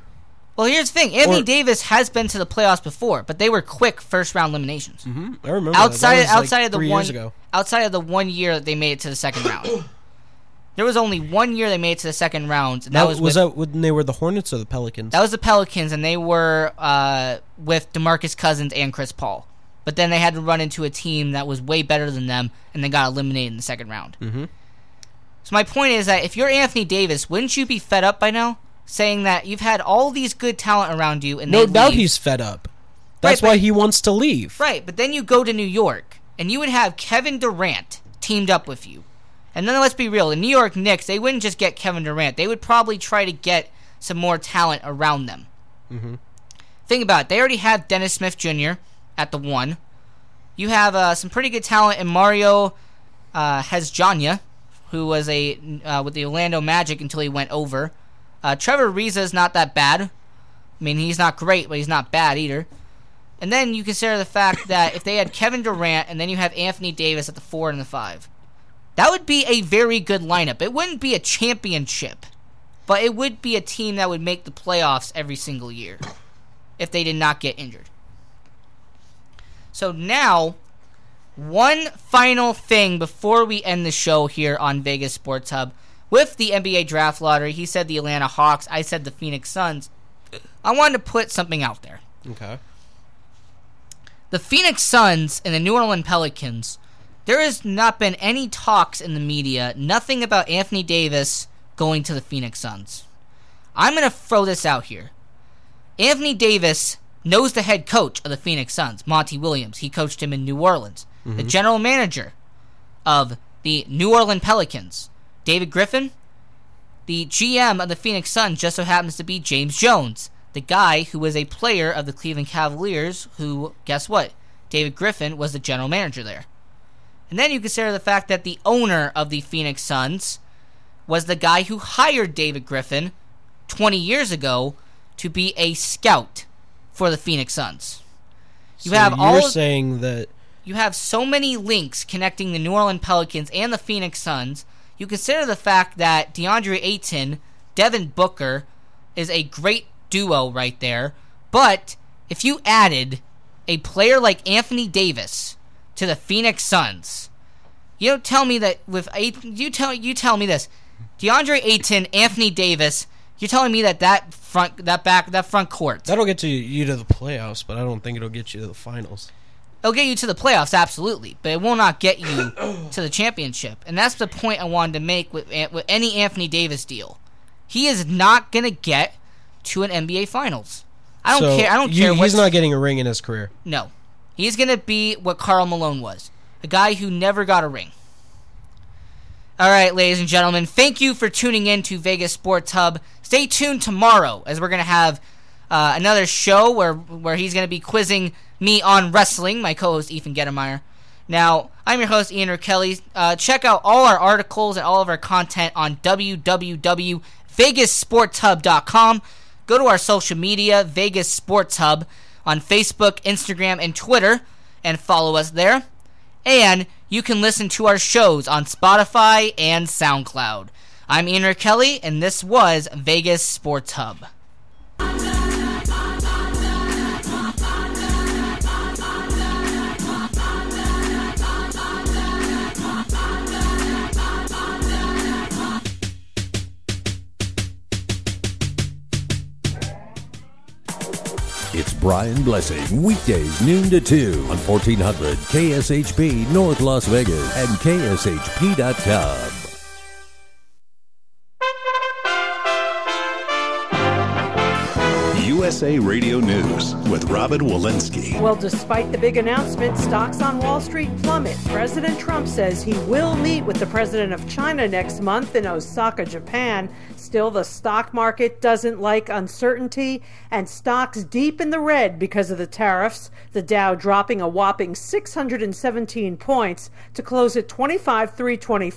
Well, here's the thing: Anthony Or- Davis has been to the playoffs before, but they were quick first round eliminations. Mm-hmm. I remember outside That like, outside of the one outside of the one year that they made it to the second round. (coughs) There was only one year they made it to the second round, and that, That was was with, that when they were the Hornets or the Pelicans? that was the Pelicans, and they were uh, with Demarcus Cousins and Chris Paul. But then they had to run into a team that was way better than them, and they got eliminated in the second round. Mm-hmm. So my point is that if you're Anthony Davis, wouldn't you be fed up by now, saying that you've had all these good talent around you, and no doubt leave? he's fed up. That's Right, why but- he wants to leave. Right, but then you go to New York and you would have Kevin Durant teamed up with you. And then let's be real, the New York Knicks, they wouldn't just get Kevin Durant. They would probably try to get some more talent around them. Mm-hmm. Think about it. They already have Dennis Smith Jr. at the one. You have uh, some pretty good talent in Mario uh, Hezonja, who was a uh, with the Orlando Magic until he went over. Uh, Trevor Ariza is not that bad. I mean, he's not great, but he's not bad either. And then you consider the fact (coughs) that if they had Kevin Durant and then you have Anthony Davis at the four and the five, that would be a very good lineup. It wouldn't be a championship, but it would be a team that would make the playoffs every single year if they did not get injured. So now, one final thing before we end the show here on Vegas Sports Hub. With the NBA draft lottery, he said the Atlanta Hawks, I said the Phoenix Suns. I wanted to put something out there. Okay. The Phoenix Suns and the New Orleans Pelicans, there has not been any talks in the media, nothing about Anthony Davis going to the Phoenix Suns. I'm going to throw this out here. Anthony Davis knows the head coach of the Phoenix Suns, Monty Williams. He coached him in New Orleans. The Mhm. general manager of the New Orleans Pelicans, David Griffin. The GM of the Phoenix Suns just so happens to be James Jones, the guy who was a player of the Cleveland Cavaliers, who, guess what? David Griffin was the general manager there. And then you consider the fact that the owner of the Phoenix Suns was the guy who hired David Griffin 20 years ago to be a scout for the Phoenix Suns. You So have you're all saying that you have so many links connecting the New Orleans Pelicans and the Phoenix Suns. You consider the fact that DeAndre Ayton, Devin Booker is a great duo right there. But if you added a player like Anthony Davis to the Phoenix Suns, you don't tell me that with Ayton, you tell you tell me this, DeAndre Ayton, Anthony Davis. You're telling me that that front, that back, that front court that'll get you to the playoffs, but I don't think it'll get you to the finals. It'll get you to the playoffs, absolutely, but it will not get you (coughs) to the championship. And that's the point I wanted to make with, with any Anthony Davis deal. He is not going to get to an NBA Finals. I don't So care. I don't you- care. He's not getting a ring in his career. No, he's going to be what Karl Malone was, a guy who never got a ring. All right, ladies and gentlemen, thank you for tuning in to Vegas Sports Hub. Stay tuned tomorrow as we're going to have uh, another show where where he's going to be quizzing me on wrestling. My co-host Ethan Gettemeyer. Now, I'm your host Ian Kelly. Uh, check out all our articles and all of our content on www.vegassportshub.com. Go to our social media, Vegas Sports Hub, on Facebook, Instagram, and Twitter, and follow us there. And you can listen to our shows on Spotify and SoundCloud. I'm Ian Kelly, and this was Vegas Sports Hub. Brian Blessing, weekdays noon to 2 on 1400 KSHP North Las Vegas and KSHP.com. USA Radio News with Robin Walensky. Well, despite the big announcement, stocks on Wall Street plummet. President Trump says he will meet with the president of China next month in Osaka, Japan. Still, the stock market doesn't like uncertainty, and stocks deep in the red because of the tariffs. The Dow dropping a whopping 617 points to close at 25,324.